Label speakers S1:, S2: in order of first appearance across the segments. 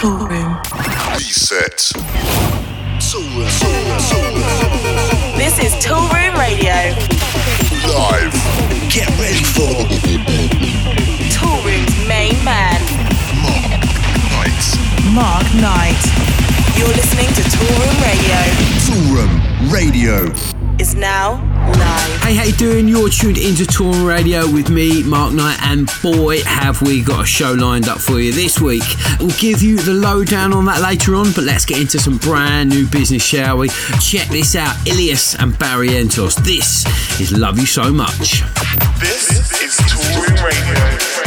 S1: Toolroom.
S2: Reset.
S3: Tool Room.
S1: This is Toolroom Radio.
S2: Live.
S3: Get ready for
S1: Toolroom's main man,
S2: Mark Knight.
S1: Mark Knight. You're listening to Toolroom Radio.
S3: Tool Room Radio.
S1: Is now live.
S4: Hey, how you doing? You're tuned into Toolroom Radio with me, Mark Knight, and boy, have we got a show lined up for you this week. We'll give you the lowdown on that later on, but let's get into some brand new business, shall we? Check this out Illyus and Barrientos. This is Love You So Much.
S2: This is Toolroom Radio.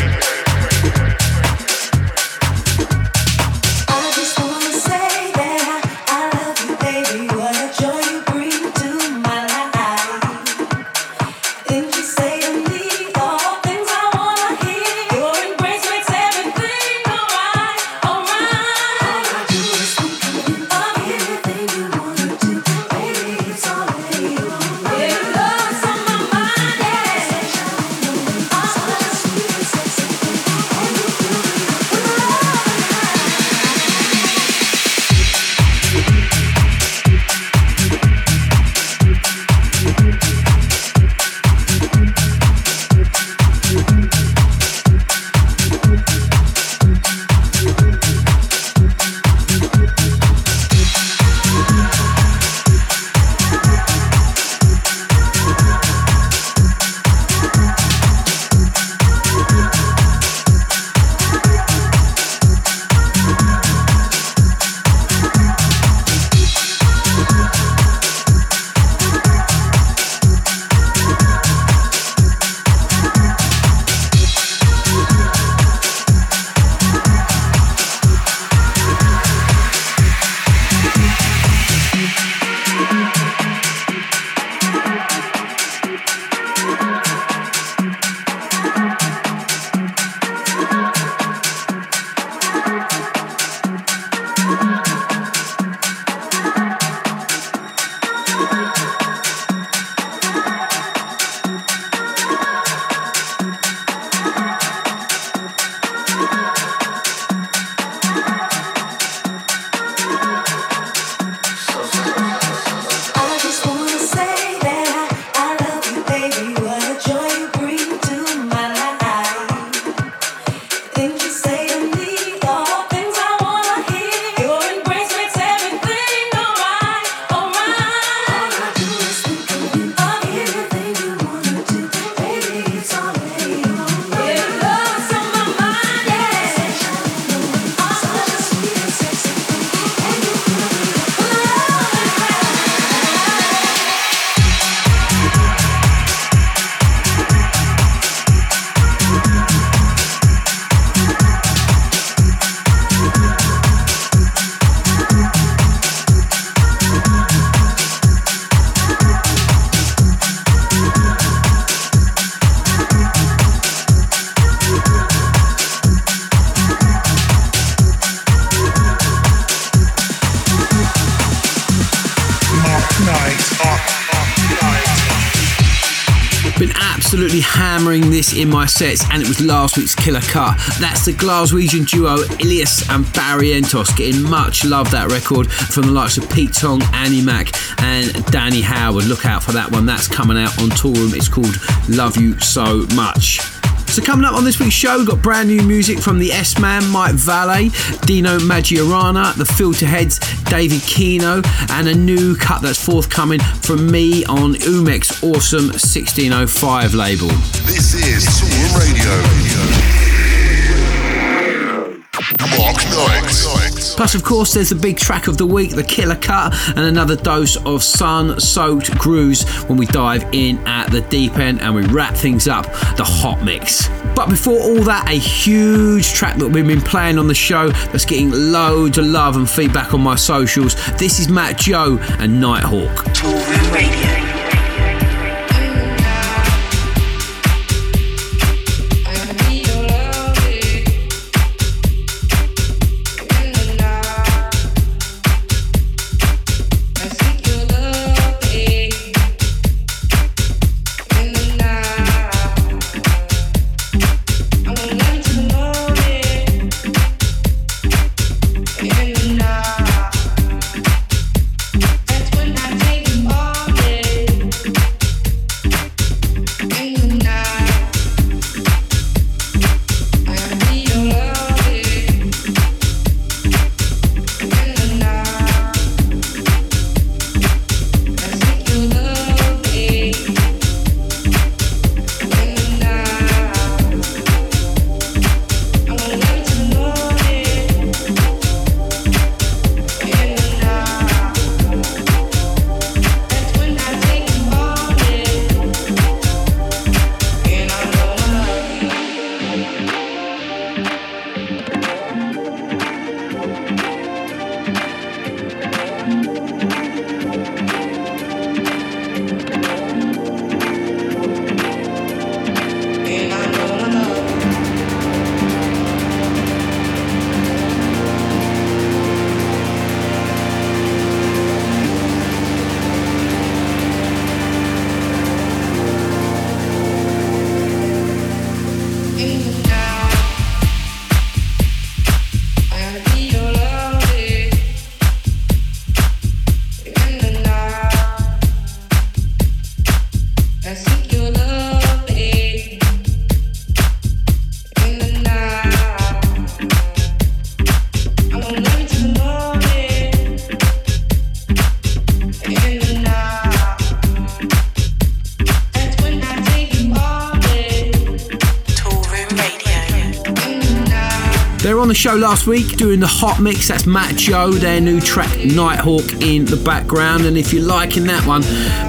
S4: This in my sets, and it was last week's killer cut. That's the Glaswegian duo Illyus and Barrientos getting much love that record from the likes of Pete Tong, Annie Mac, and Danny Howard. Look out for that one. That's coming out on Toolroom. It's called Love You So Much. So coming up on this week's show, we've got brand new music from the S-Man, Mike Valle, Dino Maggiorana, the Filterheads, David Keno, and a new cut that's forthcoming from me on Umek's Awesome 1605 label.
S2: This is Toolroom Radio. Mark Knight.
S4: Plus, of course, there's the big track of the week, the killer cut, and another dose of sun soaked grooves when we dive in at the deep end and we wrap things up, the hot mix. But before all that, a huge track that we've been playing on the show that's getting loads of love and feedback on my socials. This is Matt Joe and Nighthawk.
S1: Toolroom Radio.
S4: Show last week doing the hot mix. That's Matt Joe, their new track Nighthawk in the background. And if you're liking that one,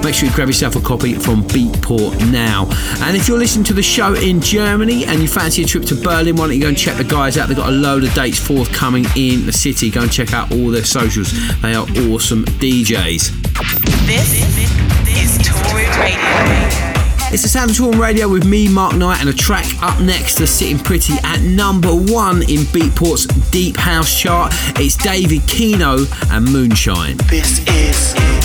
S4: make sure you grab yourself a copy from Beatport now. And if you're listening to the show in Germany and you fancy a trip to Berlin, why don't you go and check the guys out? They've got a load of dates forthcoming in the city. Go and check out all their socials. They are awesome DJs.
S1: This is Toolroom Radio.
S4: It's the Sound of Radio with me, Mark Knight, and a track up next that's sitting pretty at number one in Beatport's Deep House chart. It's David Keno and Moonshine.
S2: This is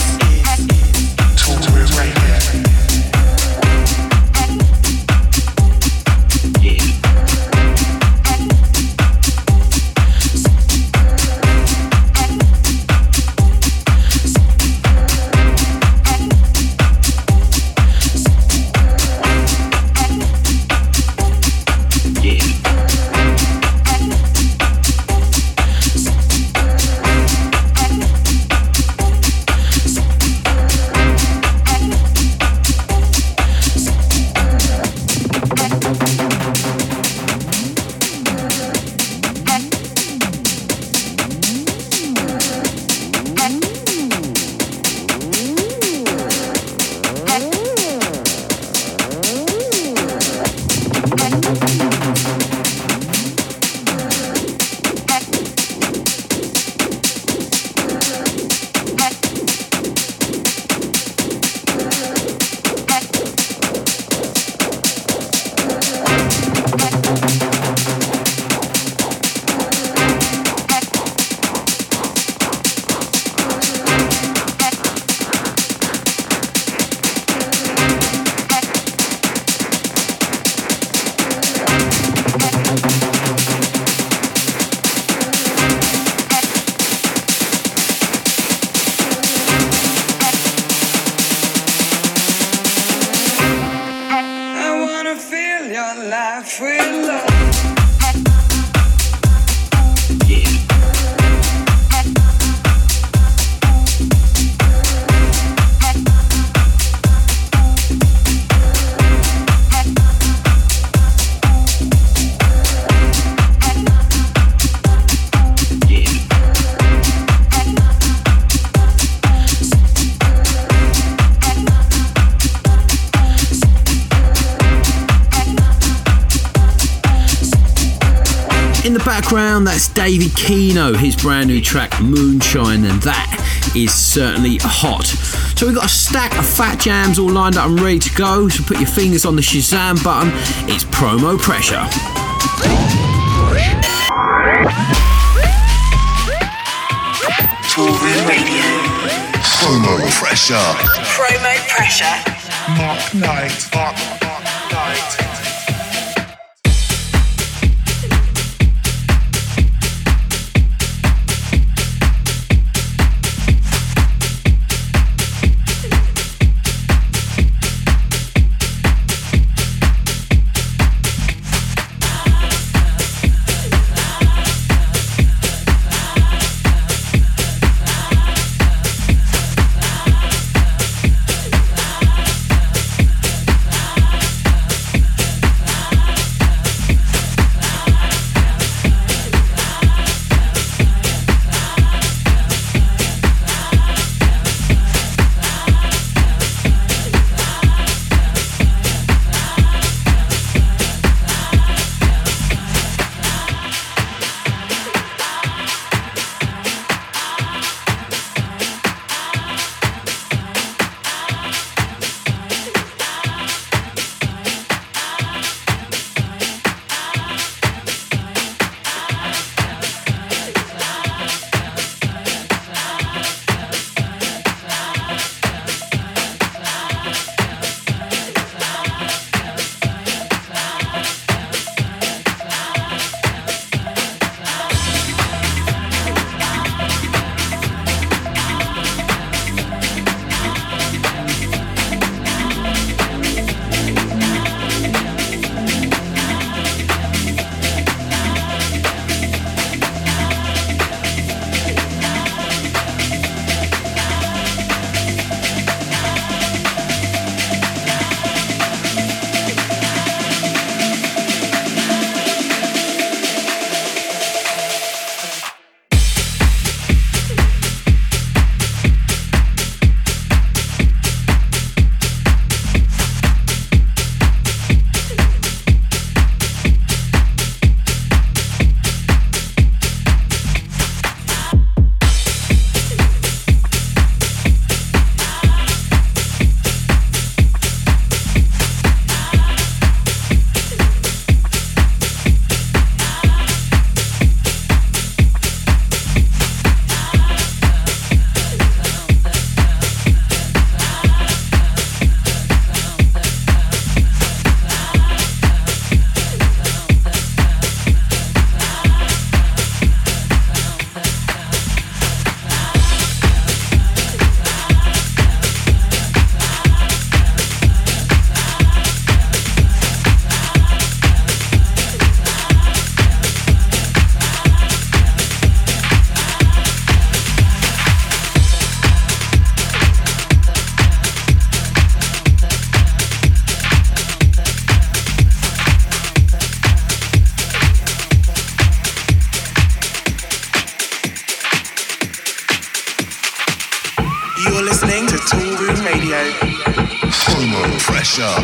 S4: background, that's David Keno, his brand new track Moonshine, and that is certainly hot. So we've got a stack of fat jams all lined up and ready to go. So put your fingers on the Shazam button. It's promo pressure.
S2: Toolroom Radio. Promo pressure.
S1: Promo pressure.
S2: Mark Knight. Mark, Mark Knight.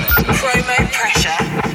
S1: Promo pressure.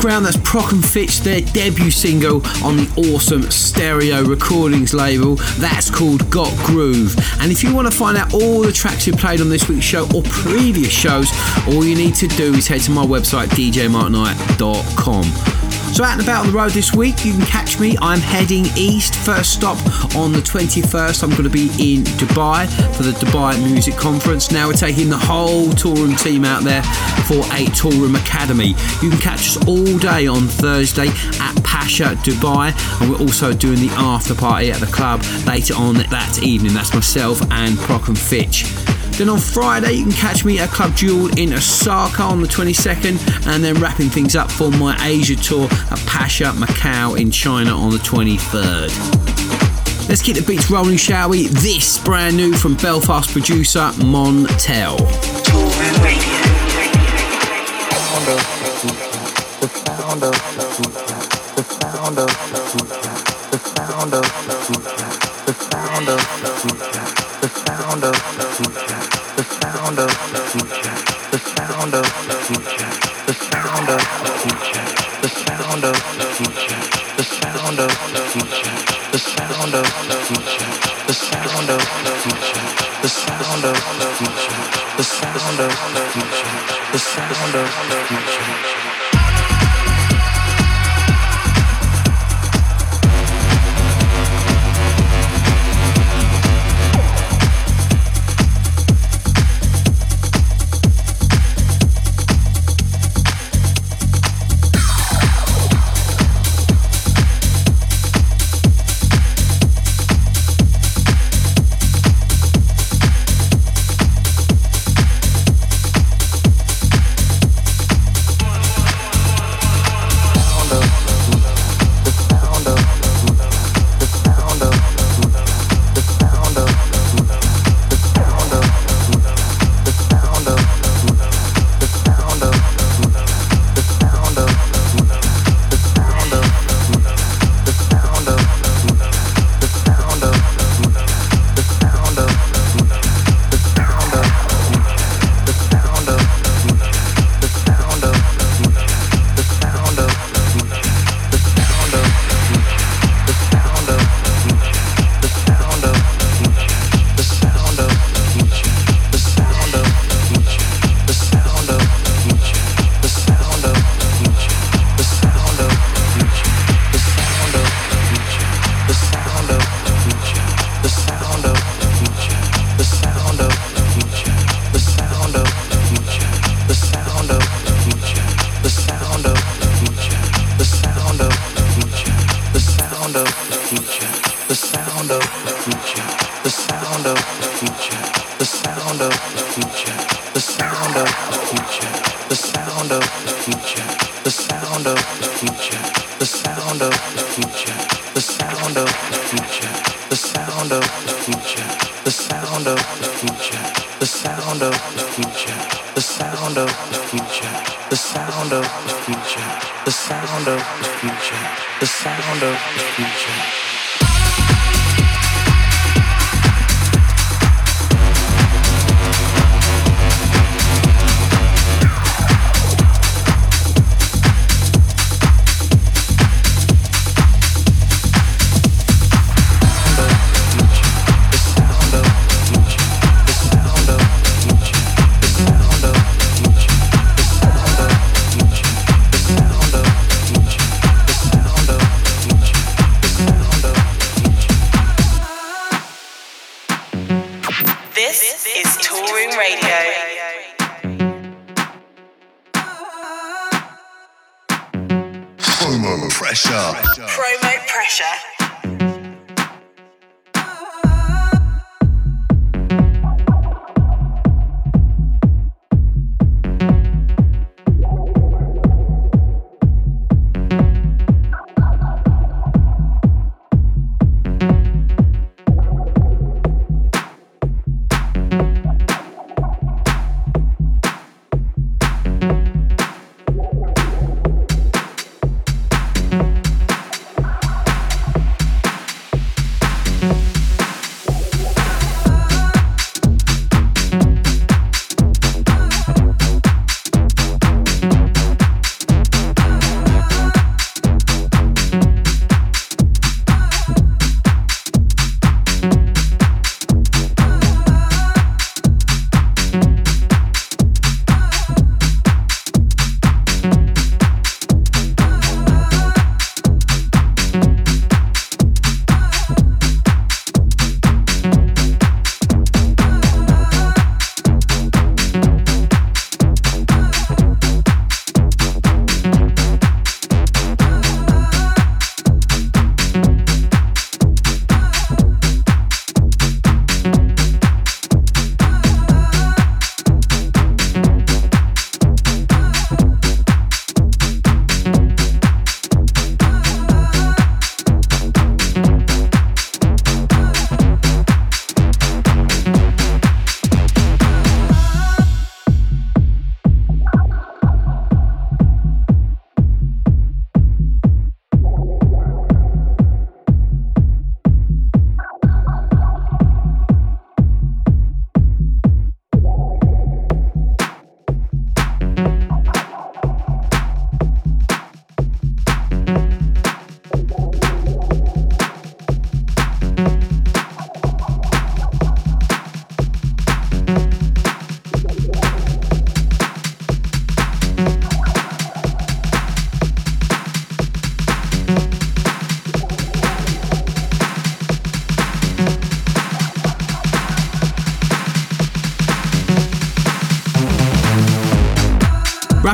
S4: Background, that's Prok and Fitch, their debut single on the awesome Stereo Recordings label. That's called Got Groove. And if you want to find out all the tracks we played on this week's show or previous shows, all you need to do is head to my website, djmarkknight.com. So out and about on the road this week, you can catch me. I'm heading east. First stop on the 21st. I'm going to be in Dubai for the Dubai Music Conference. Now we're taking the whole Toolroom team out there for a Toolroom Academy. You can catch us all day on Thursday at Pasha Dubai, and we're also doing the after party at the club later on that evening. That's myself and Prok and Fitch. Then on Friday, you can catch me at Club Joule in Osaka on the 22nd, and then wrapping things up for my Asia tour at Pacha, Macau in China on the 23rd. Let's keep the beats rolling, shall we? This brand new from Belfast producer Montel.
S1: Toolroom Radio. This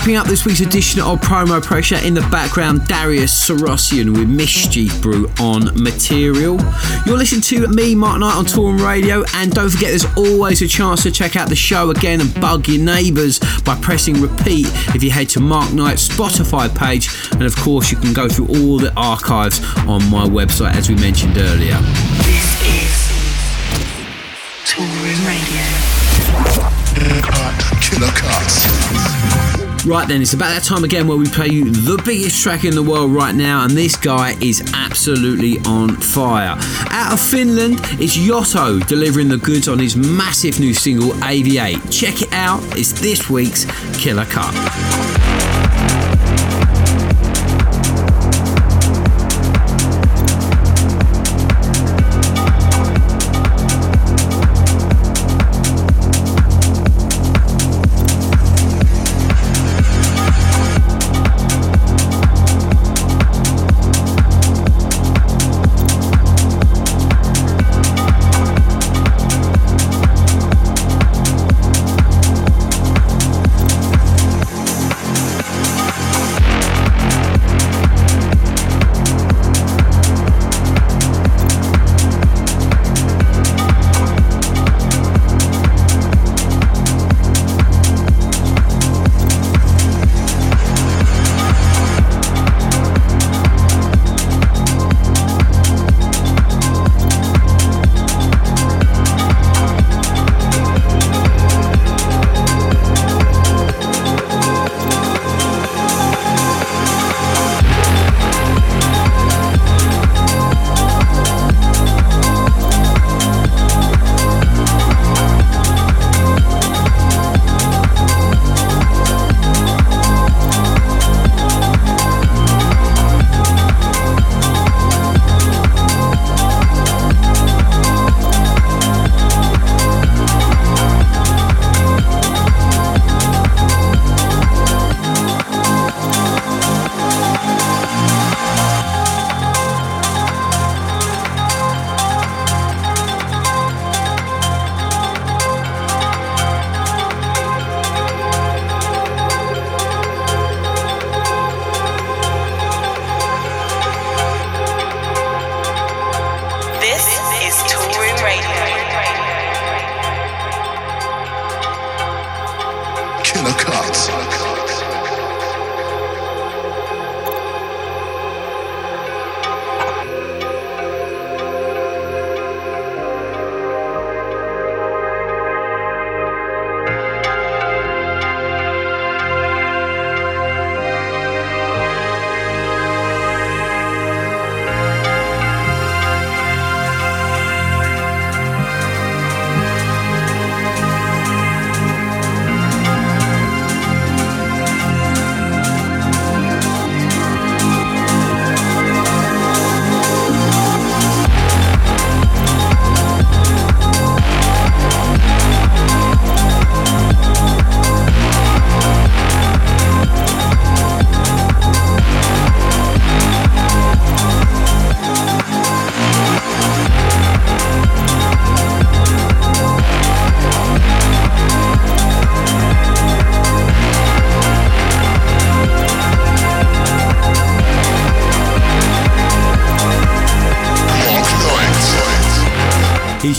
S4: Wrapping up this week's edition of Promo Pressure, in the background, Darius Syrossian with Mischief Brew on Material. You're listening to me, Mark Knight, on Toolroom Radio, and don't forget there's always a chance to check out the show again and bug your neighbours by pressing repeat if you head to Mark Knight's Spotify page, and of course, you can go through all the archives on my website as we mentioned earlier. Right then, it's about that time again where we play you the biggest track in the world right now, and this guy is absolutely on fire. Out of Finland, it's Yotto delivering the goods on his massive new single Aviate. Check it out, it's this week's Killer Cut.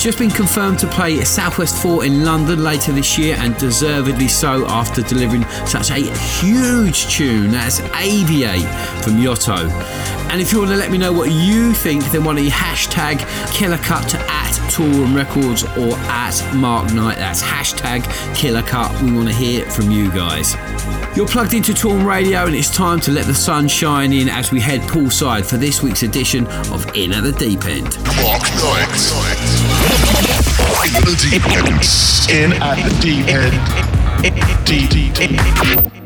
S4: Just been confirmed to play Southwest 4 in London later this year and deservedly so after delivering such a huge tune. That's Aviate from Yotto. And if you want to let me know what you think, then why don't you hashtag Killer Cut to at Toolroom Records or at Mark Knight. That's hashtag Killer Cut. We want to hear from you guys. You're plugged into Toolroom Radio and it's time to let the sun shine in as we head poolside for this week's edition of In at the Deep End.
S3: Mark Knight.
S2: In at the deep end. Deep, deep, deep.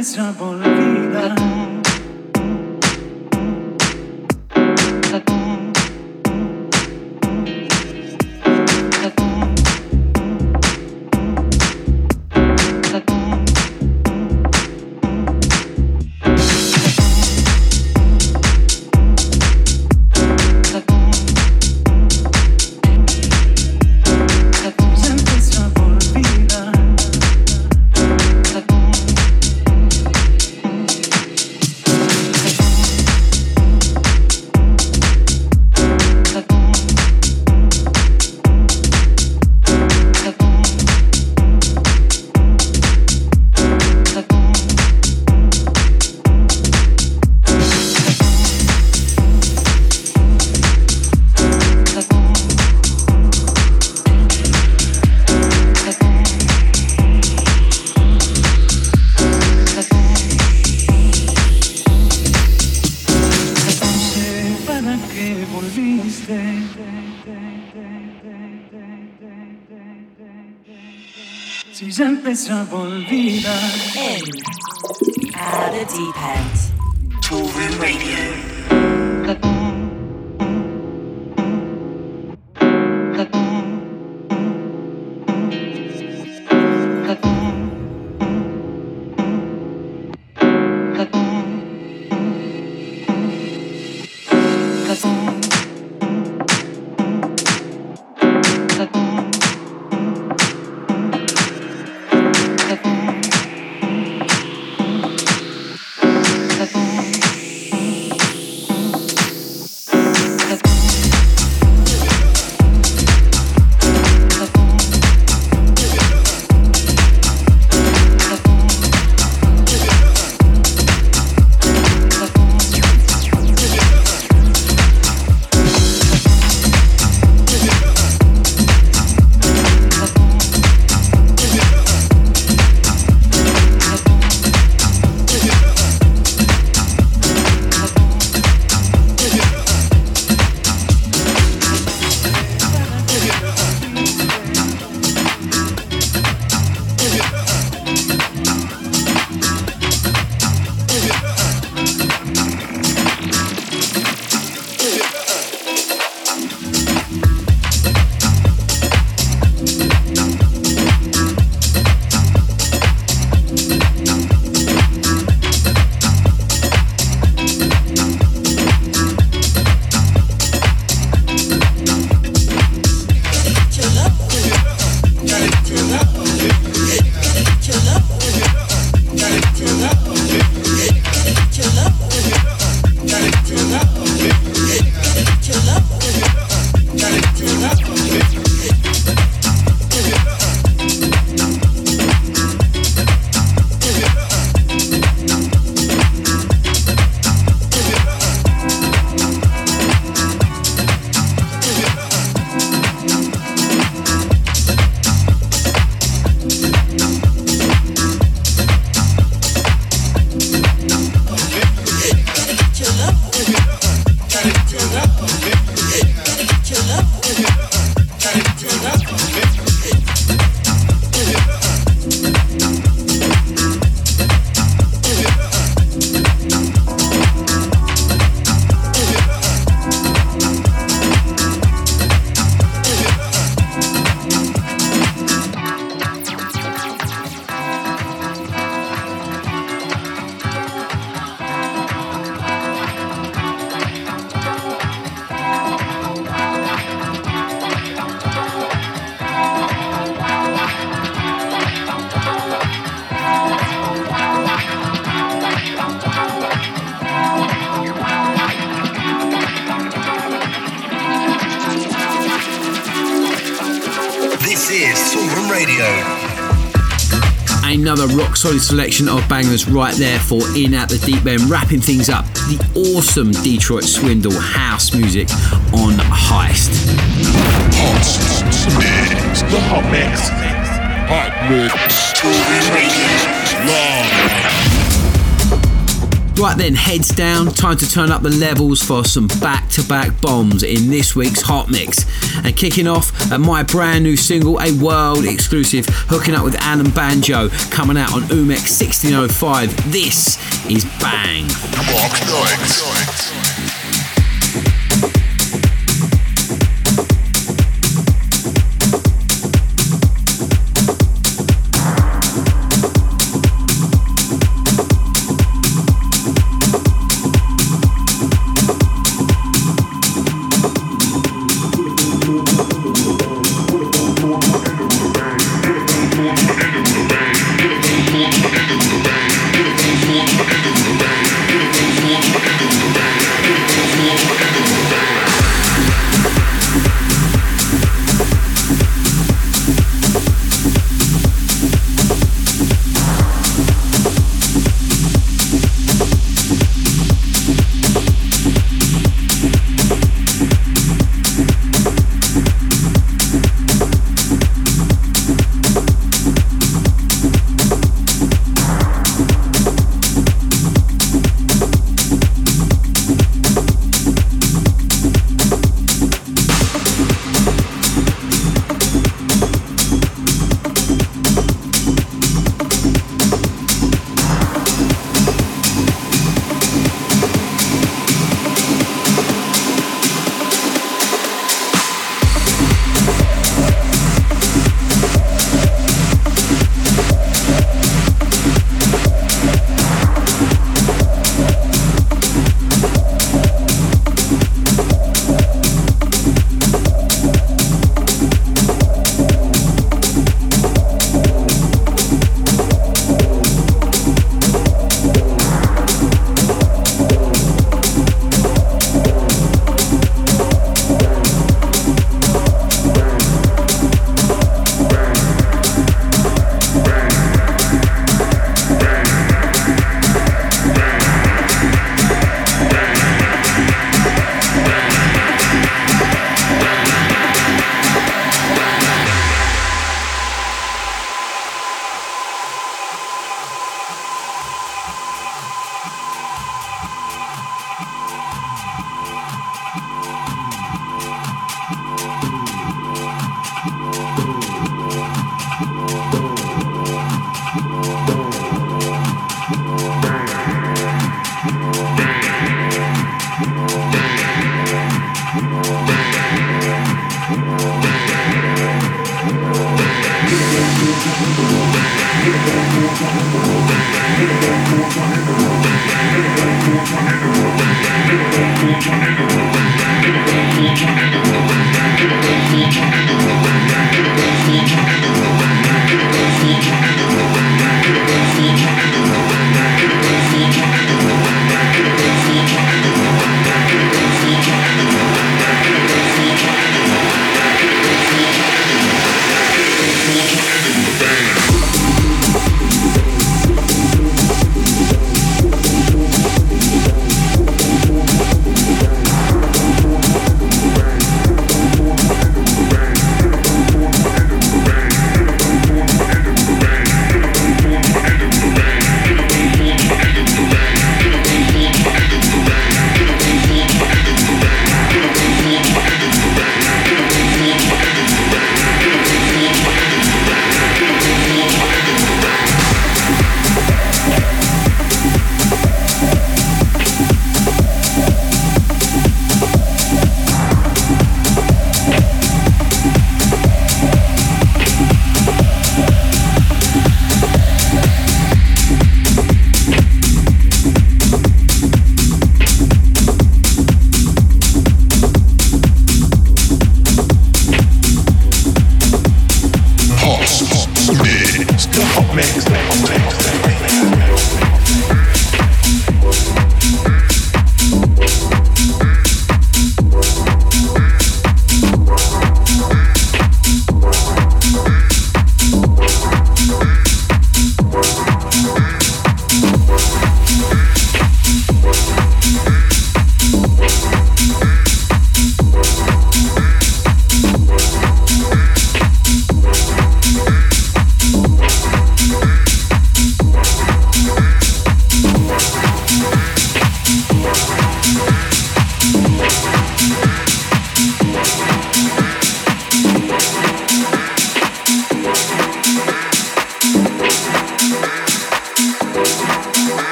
S2: Si ya empezaba
S4: solid selection of bangers right there for In at the Deep End, wrapping things up. The awesome Detroit Swindle house music on Heist.
S5: The hot mix. Hot mix.
S1: Toolroom Radio.
S4: Right then, heads down, time to turn up the levels for some back to back bombs in this week's Hot Mix. And kicking off at my brand new single, a world exclusive, hooking up with Alan Banjo, coming out on Umek's 1605. This is Bang.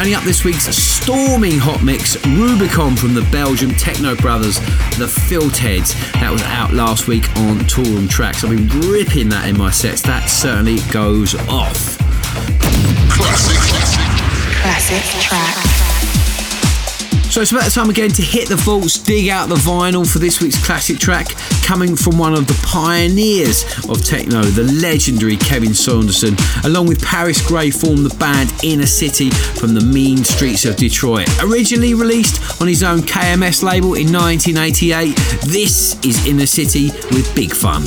S4: Rounding up this week's storming hot mix, Rubicon from the Belgium Techno Brothers, the Filterheadz. That was out last week on Toolroom Tracks. I've been ripping that in my sets. That certainly goes off.
S2: Classic,
S1: classic. Classic track.
S4: So it's about time again to hit the vaults, dig out the vinyl for this week's classic track, coming from one of the pioneers of techno, the legendary Kevin Saunderson. Along with Paris Grey, formed the band Inner City from the mean streets of Detroit. Originally released on his own KMS label in 1988, this is Inner City with Big Fun.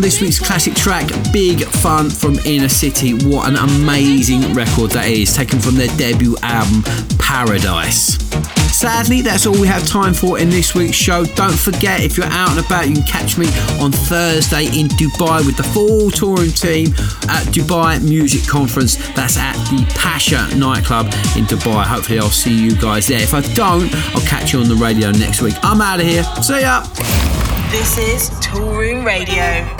S4: This week's classic track, Big Fun from Inner City. What an amazing record that is, taken from their debut album, Paradise. Sadly, that's all we have time for in this week's show. Don't forget, if you're out and about, you can catch me on Thursday in Dubai with the full touring team at Dubai Music Conference. That's at the Pasha nightclub in Dubai. Hopefully, I'll see you guys there. If I don't, I'll catch you on the radio next week. I'm out of here. See ya.
S1: This is Toolroom Radio.
S3: Toolroom